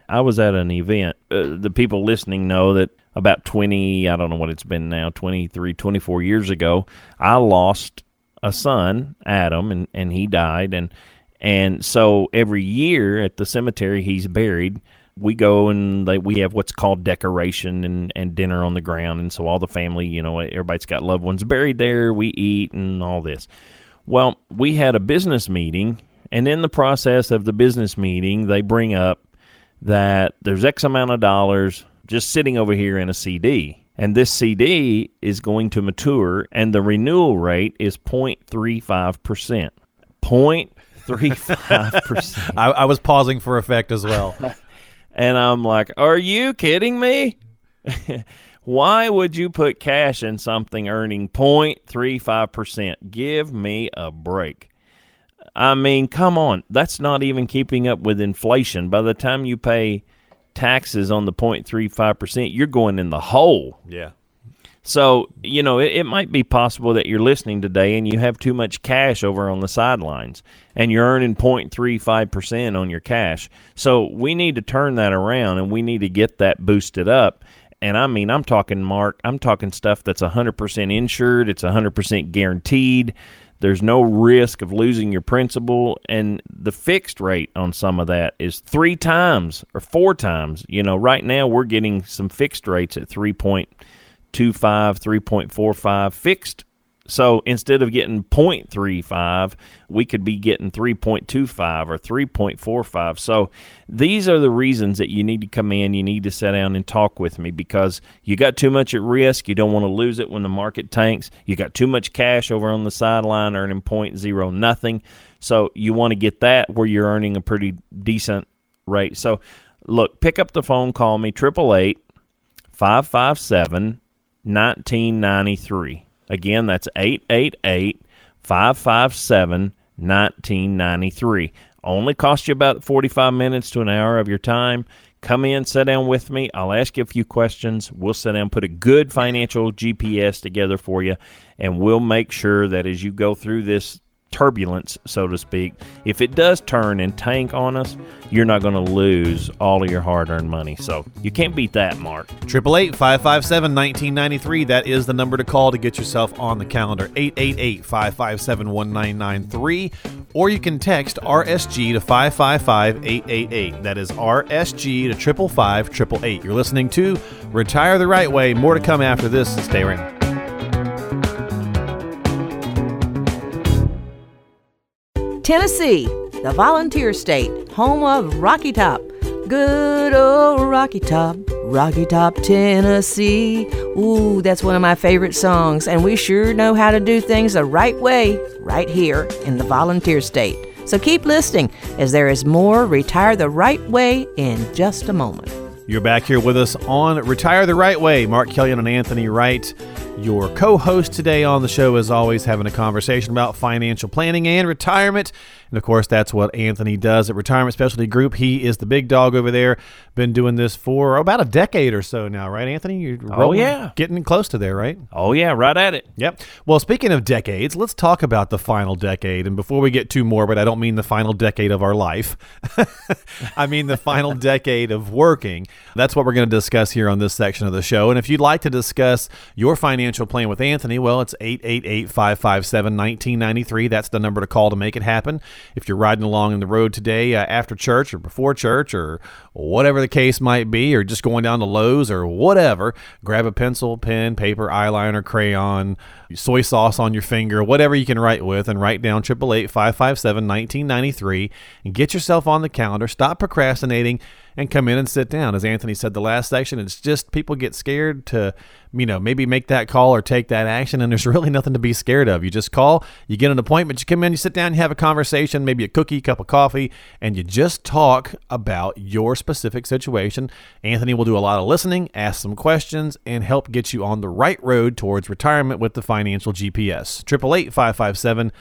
I was at an event. Uh, the people listening know that about 20, I don't know what it's been now, 23, 24 years ago, I lost a son, Adam, and, and he died. And, and so every year at the cemetery he's buried, we go and they, we have what's called decoration and, and dinner on the ground. And so all the family, you know, everybody's got loved ones buried there. We eat and all this. Well, we had a business meeting, and in the process of the business meeting, they bring up that there's X amount of dollars just sitting over here in a CD. And this CD is going to mature, and the renewal rate is 0.35%. 0.35%.
I, I was pausing for effect as well.
And I'm like, are you kidding me? Why would you put cash in something earning 0.35%? Give me a break. I mean, come on. That's not even keeping up with inflation. By the time you pay taxes on the 0.35%, you're going in the hole.
yeah.
So, you know, it, it might be possible that you're listening today and you have too much cash over on the sidelines and you're earning 0.35% on your cash. So, we need to turn that around and we need to get that boosted up. And I mean, I'm talking, Mark, I'm talking stuff that's 100% insured, it's 100% guaranteed. There's no risk of losing your principal. And the fixed rate on some of that is three times or four times. You know, right now we're getting some fixed rates at 3.25, 3.45 fixed. So instead of getting 0.35, we could be getting 3.25 or 3.45. So these are the reasons that you need to come in. You need to sit down and talk with me because you got too much at risk. You don't want to lose it when the market tanks. You got too much cash over on the sideline earning 0.0 nothing. So you want to get that where you're earning a pretty decent rate. So look, pick up the phone, call me, 888 557 1993. Again, that's 888 557 1993. Only cost you about 45 minutes to an hour of your time. Come in, sit down with me. I'll ask you a few questions. We'll sit down, put a good financial GPS together for you, and we'll make sure that as you go through this turbulence, so to speak, if it does turn and tank on us, you're not going to lose all of your hard earned money. So you can't beat that, Mark.
Triple eight five five seven nineteen ninety three. That is the number to call to get yourself on the calendar. 888-557-1993. Or you can text RSG to 555-888. That is RSG to triple five triple eight. You're listening to Retire the Right Way. More to come after this. Stay right.
Tennessee, the volunteer state, home of Rocky Top. Good old Rocky Top, Rocky Top, Tennessee. Ooh, that's one of my favorite songs, and we sure know how to do things the right way right here in the volunteer state. So keep listening as there is more Retire the Right Way in just a moment.
You're back here with us on Retire the Right Way. Mark Killian and Anthony Wright, your co host today on the show, as always, having a conversation about financial planning and retirement. And of course, that's what Anthony does at Retirement Specialty Group. He is the big dog over there. Been doing this for about a decade or so now, right, Anthony? You're
oh, rolling, yeah.
Getting close to there, right?
Oh, yeah, right at it.
Yep. Well, speaking of decades, let's talk about the final decade. And before we get too morbid, I don't mean the final decade of our life, I mean the final decade of working. That's what we're going to discuss here on this section of the show. And if you'd like to discuss your financial plan with Anthony, well, it's 888 557 1993. That's the number to call to make it happen if you're riding along in the road today uh, after church or before church or whatever the case might be, or just going down to Lowe's or whatever, grab a pencil, pen, paper, eyeliner, crayon, soy sauce on your finger, whatever you can write with, and write down 888 557 1993 and get yourself on the calendar. Stop procrastinating and come in and sit down. As Anthony said the last section, it's just people get scared to, you know, maybe make that call or take that action, and there's really nothing to be scared of. You just call, you get an appointment, you come in, you sit down, you have a conversation, maybe a cookie, cup of coffee, and you just talk about your specific situation. Anthony will do a lot of listening, ask some questions, and help get you on the right road towards retirement with the financial GPS. 888 557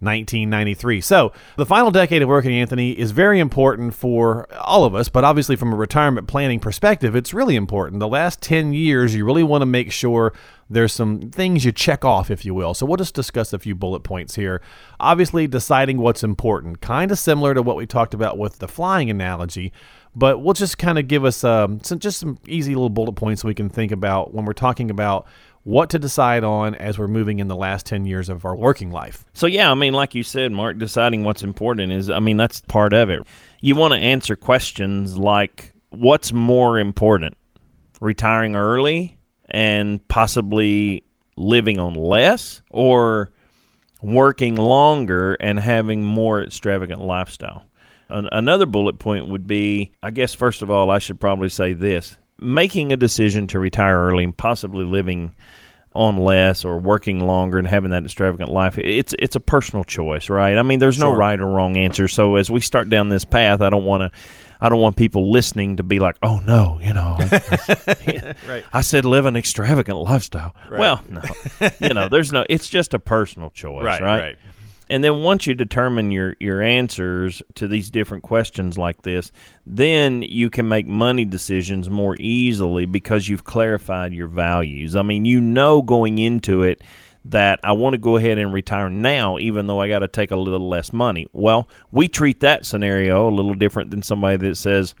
1993. So, the final decade of working, Anthony, is very important for all of us, but obviously, from a retirement planning perspective, it's really important. The last 10 years, you really want to make sure there's some things you check off, if you will. So, we'll just discuss a few bullet points here. Obviously, deciding what's important, kind of similar to what we talked about with the flying analogy. But we'll just kind of give us um, some just some easy little bullet points we can think about when we're talking about what to decide on as we're moving in the last 10 years of our working life.
So, yeah, I mean, like you said, Mark, deciding what's important is, I mean, that's part of it. You want to answer questions like what's more important, retiring early and possibly living on less, or working longer and having more extravagant lifestyle? another bullet point would be I guess, first of all, I should probably say this making a decision to retire early and possibly living on less or working longer and having that extravagant life it's it's a personal choice right i mean there's sure. no right or wrong answer so as we start down this path i don't want to I don't want people listening to be like, "Oh no, you know, right. I said live an extravagant lifestyle." Right. Well, no, you know, there's no. It's just a personal choice, right? Right. right. And then once you determine your, your answers to these different questions like this, then you can make money decisions more easily because you've clarified your values. I mean, you know going into it that I want to go ahead and retire now, even though I got to take a little less money. Well, we treat that scenario a little different than somebody that says,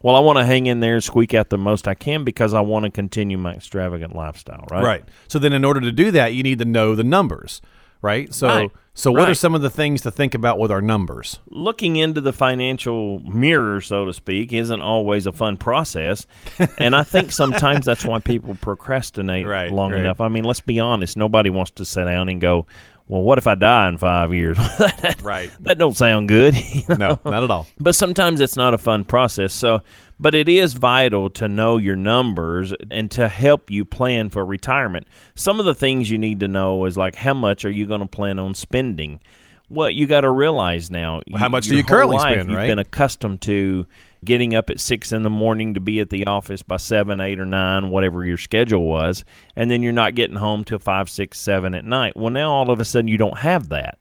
well, I want to hang in there and squeak out the most I can because I want to continue my extravagant lifestyle, right?
Right. So then, in order to do that, you need to know the numbers right? So, right. so what right. are some of the things to think about with our numbers?
Looking into the financial mirror, so to speak, isn't always a fun process, and I think sometimes that's why people procrastinate right, long enough. I mean, let's be honest; nobody wants to sit down and go, well, what if I die in five years?
right.
That don't sound good.
You know? No, not at all.
But sometimes it's not a fun process. So, but it is vital to know your numbers and to help you plan for retirement. Some of the things you need to know is like how much are you going to plan on spending? What you got to realize now.
Well, how much do you currently
life,
spend?
Right.
You've
been accustomed to getting up at six in the morning to be at the office by seven, eight, or nine, whatever your schedule was, and then you're not getting home till five, six, seven at night. Well, now all of a sudden you don't have that.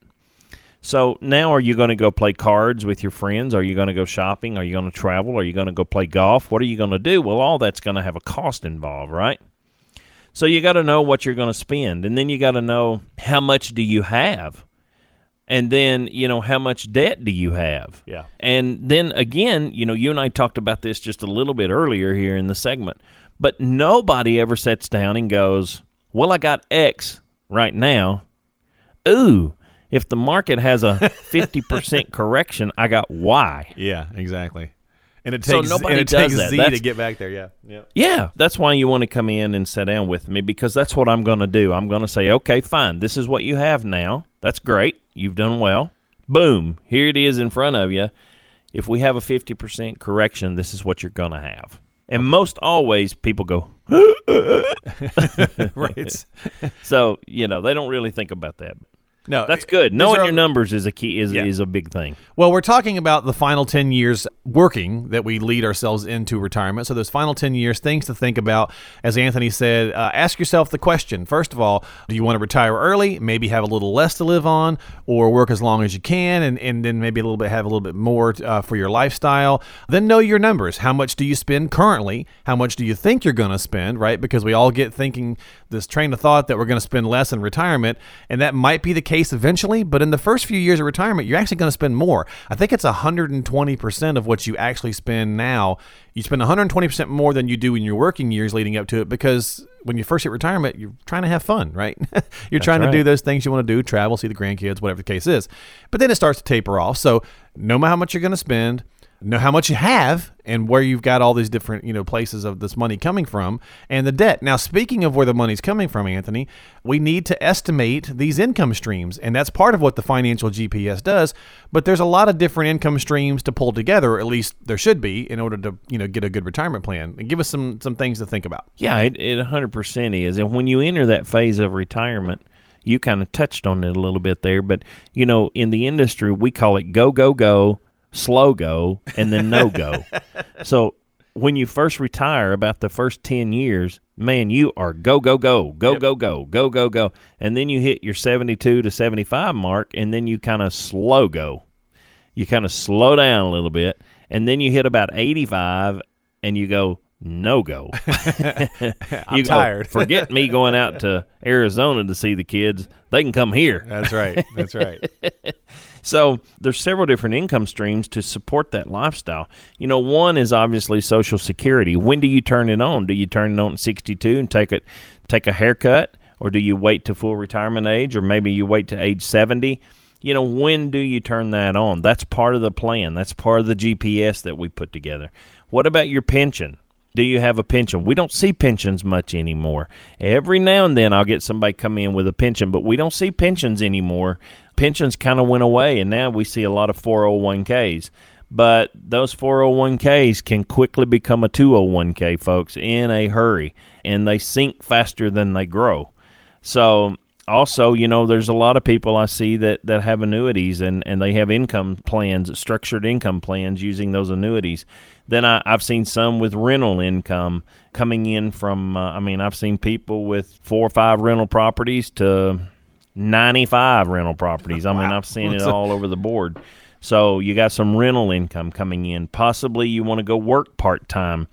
So now are you going to go play cards with your friends? Are you going to go shopping? Are you going to travel? Are you going to go play golf? What are you going to do? Well, all that's going to have a cost involved, right? So you got to know what you're going to spend, and then you got to know how much do you have and then you know how much debt do you have
yeah
and then again you know you and i talked about this just a little bit earlier here in the segment but nobody ever sits down and goes well i got x right now ooh if the market has a 50% correction i got y
yeah exactly and it takes, so nobody and it does takes that. Z that's, to get back there. Yeah.
Yeah. Yeah. That's why you want to come in and sit down with me because that's what I'm going to do. I'm going to say, okay, fine. This is what you have now. That's great. You've done well. Boom. Here it is in front of you. if we have a 50% correction, this is what you're going to have. And most always people go,
right.
so, you know, they don't really think about that.
No,
That's good. Knowing your numbers is a key is
Yeah.
is a big thing.
Well, we're talking about the final 10 years working that we lead ourselves into retirement. So, those final 10 years, things to think about. As Anthony said, uh, ask yourself the question first of all, do you want to retire early, maybe have a little less to live on, or work as long as you can, and, and then maybe a little bit have a little bit more uh, for your lifestyle? Then know your numbers. How much do you spend currently? How much do you think you're going to spend, right? Because we all get thinking this train of thought that we're going to spend less in retirement, and that might be the case eventually, but in the first few years of retirement, you're actually going to spend more. I think it's 120% of what you actually spend now. You spend 120% more than you do in your working years leading up to it because when you first hit retirement, you're trying to have fun, right? you're trying to do those things you want to do, travel, see the grandkids, whatever the case is. But then it starts to taper off. So know how much you're going to spend, know how much you have and where you've got all these different you know places of this money coming from and the debt. Now speaking of where the money's coming from anthony we need to estimate these income streams and that's part of what the financial gps does but there's a lot of different income streams to pull together at least there should be in order to you know get a good retirement plan. And give us some some things to think about.
Yeah, it, it 100% is. And when you enter that phase of retirement, you kind of touched on it a little bit there, but you know, in the industry, we call it go, go, go, slow go and then no go. so when you first retire, about the first 10 years, man, you are go, go, go, go, yep. go, go, go, go, go. And then you hit your 72 to 75 mark, and then you kind of slow go. You kind of slow down a little bit. And then you hit about 85 and you go, no go.
I'm
you go,
tired.
forget me going out to Arizona to see the kids. They can come here.
That's right. That's right.
So there's several different income streams to support that lifestyle. You know, one is obviously Social Security. When do you turn it on? Do you turn it on at 62 and take it, take a haircut, or do you wait to full retirement age, or maybe you wait to age 70? You know, when do you turn that on? That's part of the plan. That's part of the GPS that we put together. What about your pension? Do you have a pension? We don't see pensions much anymore. Every now and then I'll get somebody come in with a pension, but we don't see pensions anymore. Pensions kind of went away, and now we see a lot of 401ks. But those 401ks can quickly become a 201k, folks, in a hurry, and they sink faster than they grow. So also, you know, there's a lot of people I see that, that have annuities and, and they have income plans, structured income plans using those annuities. Then I, I've seen some with rental income coming in from, uh, I mean, I've seen people with four or five rental properties to 95 rental properties. I mean, I've seen it all over the board. So you got some rental income coming in. Possibly you want to go work part time.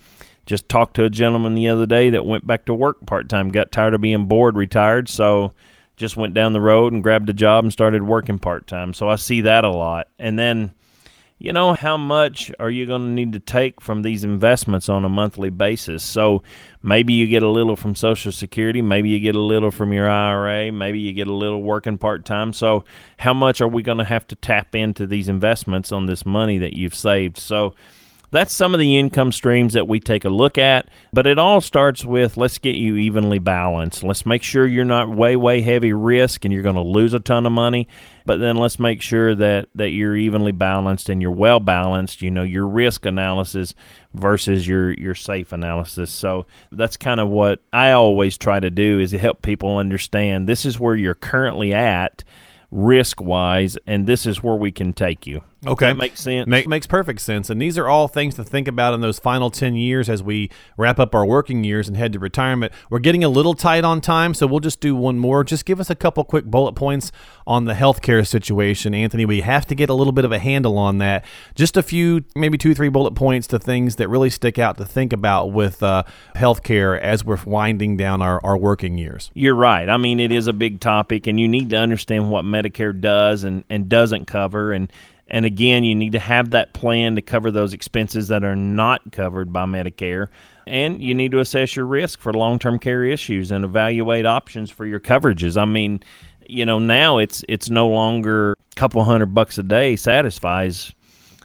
Just talked to a gentleman the other day that went back to work part time, got tired of being bored, retired, so just went down the road and grabbed a job and started working part time. So I see that a lot. And then you know how much are you going to need to take from these investments on a monthly basis? So maybe you get a little from social security maybe you get a little from your ira maybe you get a little working part-time. So how much are we going to have to tap into these investments on this money that you've saved? So that's some of the income streams that we take a look at. But it all starts with let's get you evenly balanced. Let's make sure you're not way, way heavy risk and you're going to lose a ton of money. But then let's make sure that, that you're evenly balanced and you're well balanced, you know, your risk analysis versus your, your safe analysis. So that's kind of what I always try to do is to help people understand this is where you're currently at risk wise and this is where we can take you.
Okay.
That makes sense.
Make, makes perfect sense. And these are all things to think about in those final 10 years as we wrap up our working years and head to retirement. We're getting a little tight on time, so we'll just do one more. Just give us a couple quick bullet points on the healthcare situation, Anthony. We have to get a little bit of a handle on that. Just a few, maybe two, three bullet points to things that really stick out to think about with uh, healthcare as we're winding down our, our working years.
You're right. I mean, it is a big topic, and you need to understand what Medicare does and, and doesn't cover. And, and again, you need to have that plan to cover those expenses that are not covered by Medicare. And you need to assess your risk for long term care issues and evaluate options for your coverages. I mean, you know, now it's it's no longer a couple hundred bucks a day satisfies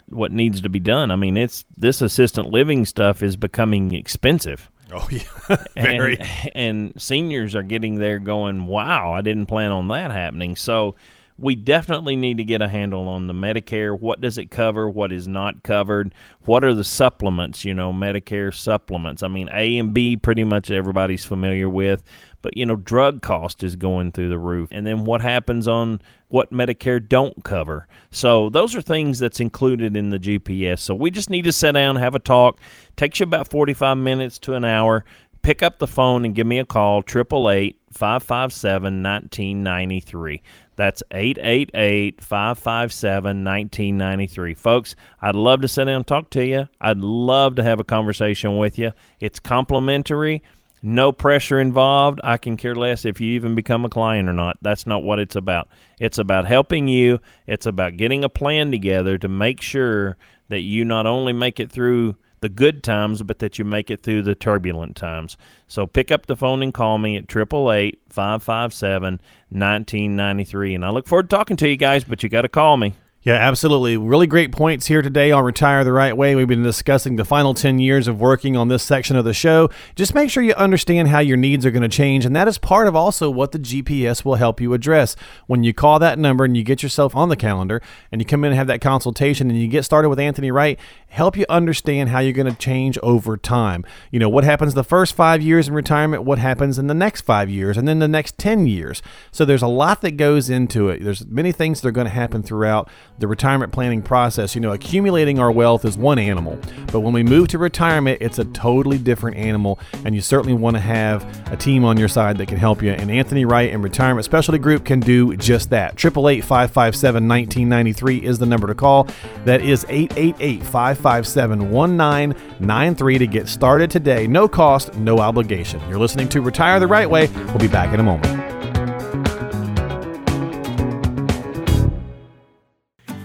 what needs to be done. I mean, it's this assistant living stuff is becoming expensive.
Oh, yeah.
and, and seniors are getting there going, wow, I didn't plan on that happening. So we definitely need to get a handle on the Medicare. What does it cover? What is not covered? What are the supplements? You know, Medicare supplements. I mean, A and B, pretty much everybody's familiar with, but you know, drug cost is going through the roof. And then what happens on what Medicare don't cover? So those are things that's included in the GPS. So we just need to sit down, have a talk. Takes you about 45 minutes to an hour. Pick up the phone and give me a call, 888 557 1993. That's 888 557 1993. Folks, I'd love to sit down and talk to you. I'd love to have a conversation with you. It's complimentary, no pressure involved. I can care less if you even become a client or not. That's not what it's about. It's about helping you, it's about getting a plan together to make sure that you not only make it through the good times, but that you make it through the turbulent times. So pick up the phone and call me at 888 557 1993. And I look forward to talking to you guys, but you got to call me.
Yeah, absolutely. Really great points here today on Retire the Right Way. We've been discussing the final 10 years of working on this section of the show. Just make sure you understand how your needs are going to change, and that is part of also what the GPS will help you address. When you call that number and you get yourself on the calendar and you come in and have that consultation and you get started with Anthony Wright, help you understand how you're going to change over time. You know, what happens the first five years in retirement, what happens in the next five years, and then the next 10 years. So there's a lot that goes into it. There's many things that are going to happen throughout the retirement planning process. You know, accumulating our wealth is one animal, but when we move to retirement, it's a totally different animal, and you certainly want to have a team on your side that can help you. And Anthony Wright and Retirement Specialty Group can do just that. 888 557 1993 is the number to call. That is 888 557 1993 to get started today. No cost, no obligation. You're listening to Retire the Right Way. We'll be back in a moment.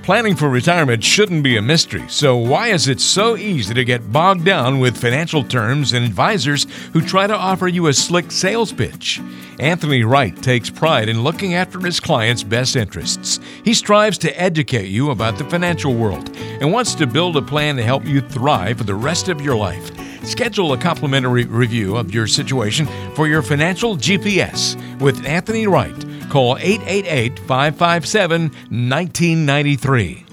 Planning for retirement shouldn't be a mystery, so why is it so easy to get bogged down with financial terms and advisors who try to offer you a slick sales pitch? Anthony Wright takes pride in looking after his clients' best interests. He strives to educate you about the financial world and wants to build a plan to help you thrive for the rest of your life. Schedule a complimentary review of your situation for your financial GPS with Anthony Wright. Call 888 557 1993.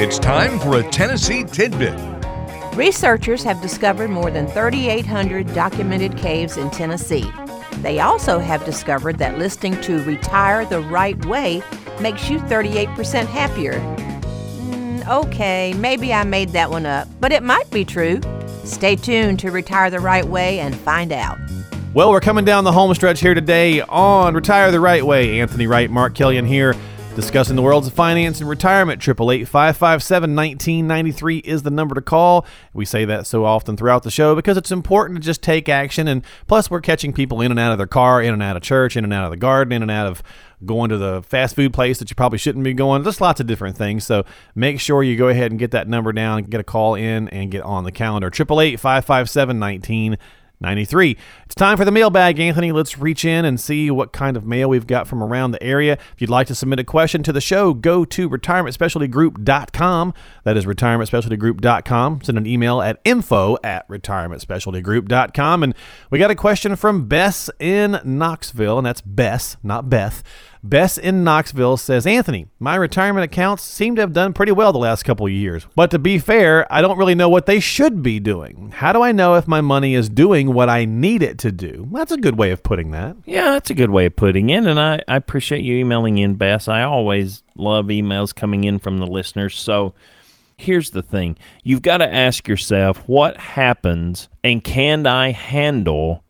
It's time for a Tennessee tidbit.
Researchers have discovered more than 3,800 documented caves in Tennessee. They also have discovered that listening to Retire the Right Way makes you 38% happier. Mm, okay, maybe I made that one up, but it might be true. Stay tuned to Retire the Right Way and find out.
Well, we're coming down the home stretch here today on Retire the Right Way. Anthony Wright, Mark Killian here, discussing the worlds of finance and retirement. 888 557 1993 is the number to call. We say that so often throughout the show because it's important to just take action. And plus, we're catching people in and out of their car, in and out of church, in and out of the garden, in and out of going to the fast food place that you probably shouldn't be going. Just lots of different things. So make sure you go ahead and get that number down, get a call in, and get on the calendar. 888 557 1993. It's time for the mailbag, Anthony. Let's reach in and see what kind of mail we've got from around the area. If you'd like to submit a question to the show, go to retirementspecialtygroup.com. That is retirementspecialtygroup.com. Send an email at info at retirementspecialtygroup.com. And we got a question from Bess in Knoxville, and that's Bess, not Beth. Bess in Knoxville says, Anthony, my retirement accounts seem to have done pretty well the last couple of years. But to be fair, I don't really know what they should be doing. How do I know if my money is doing what I need it to do? That's a good way of putting that.
Yeah, that's a good way of putting it. And I, I appreciate you emailing in, Bess. I always love emails coming in from the listeners. So here's the thing you've got to ask yourself what happens and can I handle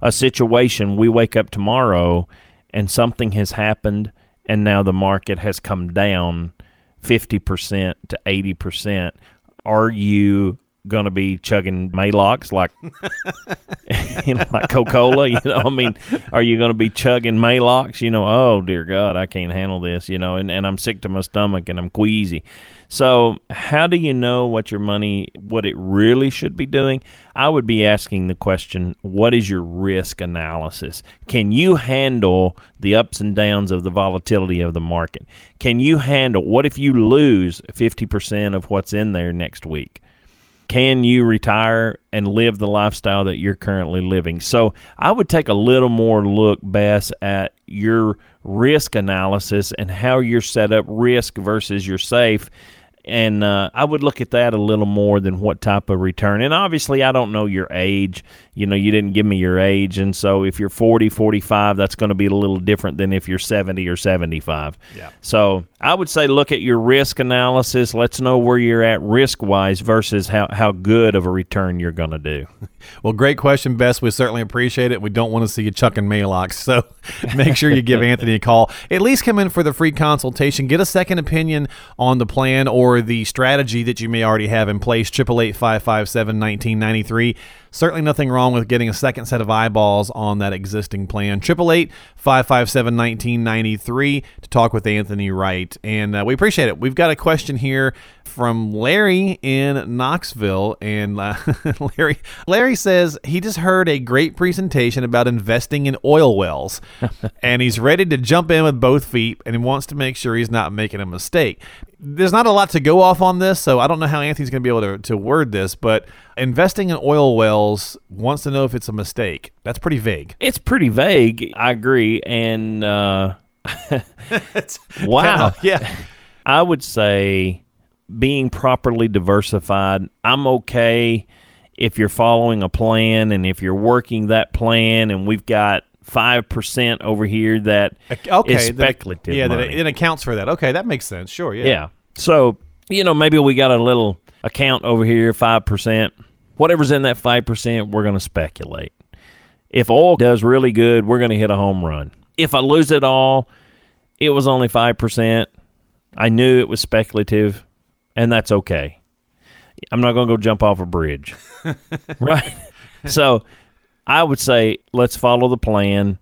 a situation we wake up tomorrow and something has happened and now the market has come down 50% to 80%, are you going to be chugging Maalox like you know like Coca-Cola, you know? I mean, are you going to be chugging Maalox, you know, oh dear god, I can't handle this, you know, and and I'm sick to my stomach and I'm queasy. So, how do you know what your money, what it really should be doing? I would be asking the question what is your risk analysis? Can you handle the ups and downs of the volatility of the market? Can you handle what if you lose 50% of what's in there next week? can you retire and live the lifestyle that you're currently living? So I would take a little more look, Bess, at your risk analysis and how you're set up risk versus your safe and uh, I would look at that a little more than what type of return. And obviously, I don't know your age you know, you didn't give me your age. And so if you're 40, 45, that's going to be a little different than if you're 70 or 75.
Yeah.
So I would say look at your risk analysis. Let's know where you're at risk wise versus how, how good of a return you're going to do.
Well, great question, Bess. We certainly appreciate it. We don't want to see you chucking Maalox. So make sure you give Anthony a call. At least come in for the free consultation. Get a second opinion on the plan or the strategy that you may already have in place. 888 557 1993. Certainly nothing wrong with getting a second set of eyeballs on that existing plan. Triple eight five five seven nineteen ninety three to talk with Anthony Wright, and uh, we appreciate it. We've got a question here from Larry in Knoxville, and uh, Larry Larry says he just heard a great presentation about investing in oil wells, and he's ready to jump in with both feet, and he wants to make sure he's not making a mistake. There's not a lot to go off on this, so I don't know how Anthony's going to be able to, to word this, but investing in oil wells wants to know if it's a mistake. That's pretty vague.
It's pretty vague. I agree, and uh, wow,
yeah.
I would say being properly diversified. I'm okay if you're following a plan and if you're working that plan, and we've got five percent over here that
okay,
is speculative.
That, yeah,
money.
that it, it accounts for that. Okay, that makes sense. Sure, yeah.
Yeah. So you know maybe we got a little account over here, five percent. Whatever's in that five percent, we're going to speculate. If oil does really good, we're going to hit a home run. If I lose it all, it was only five percent. I knew it was speculative, and that's okay. I'm not going to go jump off a bridge, right? So I would say let's follow the plan.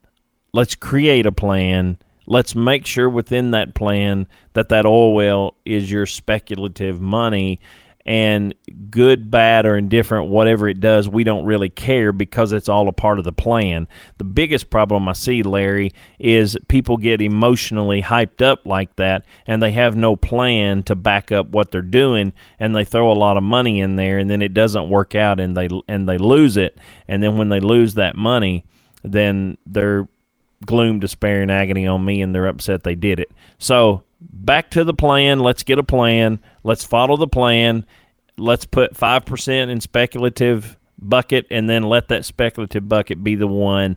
Let's create a plan. Let's make sure within that plan that that oil well is your speculative money and good, bad, or indifferent, whatever it does, we don't really care because it's all a part of the plan. The biggest problem I see, Larry, is people get emotionally hyped up like that and they have no plan to back up what they're doing and they throw a lot of money in there and then it doesn't work out and they and they lose it and then when they lose that money, then they're gloom, despair, and agony on me and they're upset they did it. So back to the plan. Let's get a plan. Let's follow the plan. Let's put 5% in speculative bucket and then let that speculative bucket be the one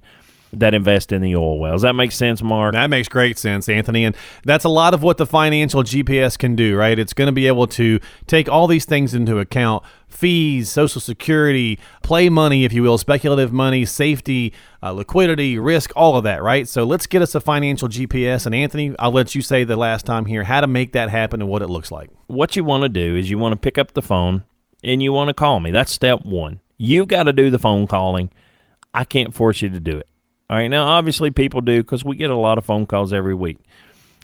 that invest in the oil wells. That makes sense, Mark.
That makes great sense, Anthony. And that's a lot of what the financial GPS can do, right? It's going to be able to take all these things into account fees, social security, play money, if you will, speculative money, safety, uh, liquidity, risk, all of that, right? So let's get us a financial GPS. And Anthony, I'll let you say the last time here how to make that happen and what it looks like.
What you want to do is you want to pick up the phone and you want to call me. That's step one. You've got to do the phone calling. I can't force you to do it. All right. Now, obviously, people do because we get a lot of phone calls every week.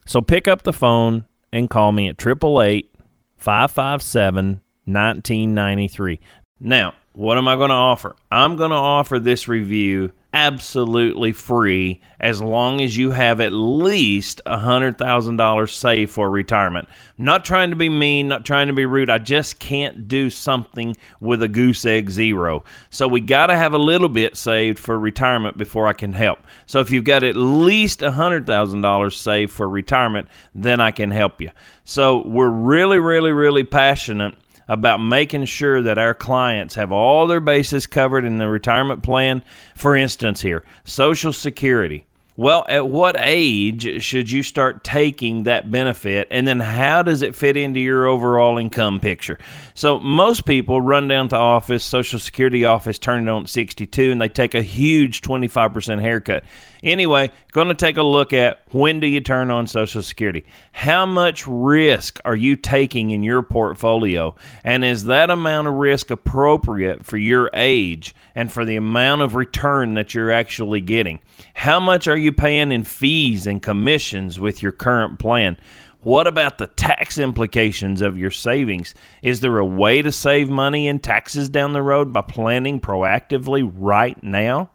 So pick up the phone and call me at 888 557 1993. Now, what am I going to offer? I'm going to offer this review absolutely free as long as you have at least $100,000 saved for retirement. not trying to be mean, not trying to be rude. I just can't do something with a goose egg zero. So we got to have a little bit saved for retirement before I can help. So if you've got at least $100,000 saved for retirement, then I can help you. So we're really, really, really passionate about making sure that our clients have all their bases covered in the retirement plan. For instance, here, Social Security. Well, at what age should you start taking that benefit? And then how does it fit into your overall income picture? So, most people run down to office, Social Security office, turn it on at 62, and they take a huge 25% haircut. Anyway, going to take a look at when do you turn on Social Security? How much risk are you taking in your portfolio? And is that amount of risk appropriate for your age and for the amount of return that you're actually getting? How much are you paying in fees and commissions with your current plan? What about the tax implications of your savings? Is there a way to save money in taxes down the road by planning proactively right now?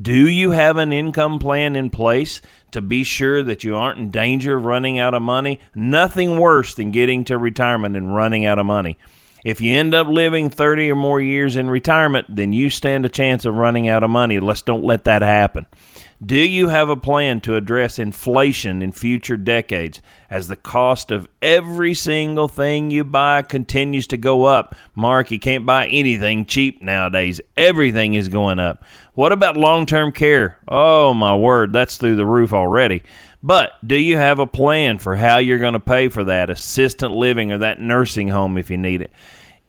Do you have an income plan in place to be sure that you aren't in danger of running out of money? Nothing worse than getting to retirement and running out of money. If you end up living 30 or more years in retirement, then you stand a chance of running out of money. Let's don't let that happen. Do you have a plan to address inflation in future decades as the cost of every single thing you buy continues to go up? Mark, you can't buy anything cheap nowadays. Everything is going up. What about long term care? Oh, my word, that's through the roof already. But do you have a plan for how you're going to pay for that assistant living or that nursing home if you need it?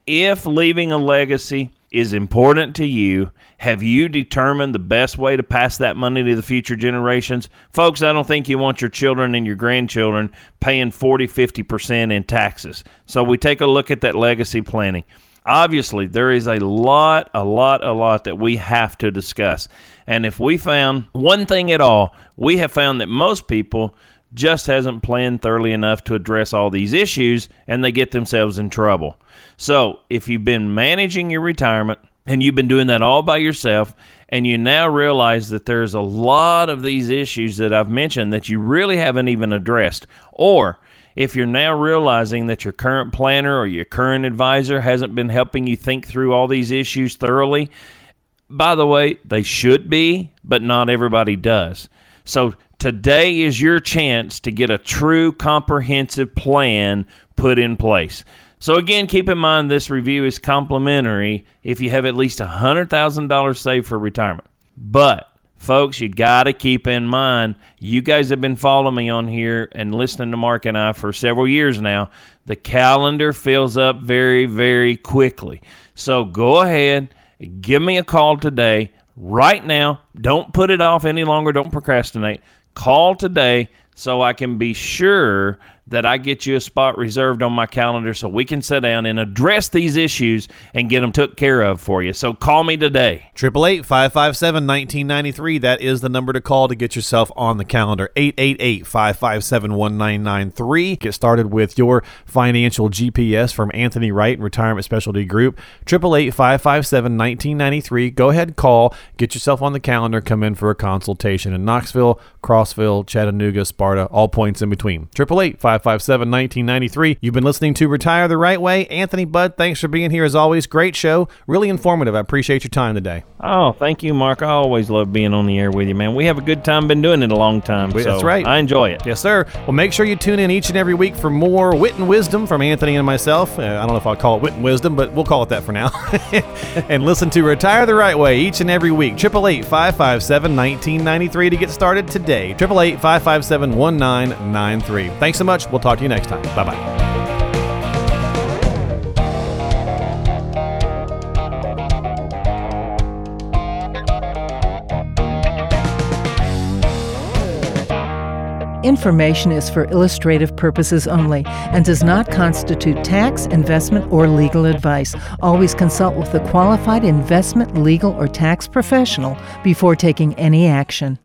If leaving a legacy is important to you, have you determined the best way to pass that money to the future generations? Folks, I don't think you want your children and your grandchildren paying 40, 50% in taxes. So we take a look at that legacy planning. Obviously, there is a lot, a lot, a lot that we have to discuss. And if we found one thing at all, we have found that most people just hasn't planned thoroughly enough to address all these issues and they get themselves in trouble. So, if you've been managing your retirement and you've been doing that all by yourself, and you now realize that there's a lot of these issues that I've mentioned that you really haven't even addressed, or if you're now realizing that your current planner or your current advisor hasn't been helping you think through all these issues thoroughly, by the way, they should be, but not everybody does. So today is your chance to get a true comprehensive plan put in place. So again, keep in mind this review is complimentary if you have at least $100,000 saved for retirement. But folks, you got to keep in mind, you guys have been following me on here and listening to Mark and I for several years now. The calendar fills up very, very quickly. So go ahead, give me a call today, right now. Don't put it off any longer. Don't procrastinate. Call today so I can be sure that I get you a spot reserved on my calendar so we can sit down and address these issues and get them took care of for you. So call me today.
888 557 1993. That is the number to call to get yourself on the calendar. 888 557 1993. Get started with your financial GPS from Anthony Wright Retirement Specialty Group. 888 557 1993. Go ahead, call, get yourself on the calendar, come in for a consultation in Knoxville, Crossville, Chattanooga, Sparta, all points in between. 888 557 1993. You've been listening to Retire the Right Way. Anthony Budd, thanks for being here as always. Great show. Really informative. I appreciate your time today.
Oh, thank you, Mark. I always love being on the air with you, man. We have a good time. Been doing it a long time.
That's right.
I enjoy it.
Yes, sir. Well, make sure you tune in each and every week for more wit and wisdom from Anthony and myself. Uh, I don't know if I'll call it wit and wisdom, but we'll call it that for now. and listen to Retire the Right Way each and every week. 888 557 1993 to get started today. 888 557 1993. Thanks so much. We'll talk to you next time. Bye bye.
Information is for illustrative purposes only and does not constitute tax, investment, or legal advice. Always consult with a qualified investment, legal, or tax professional before taking any action.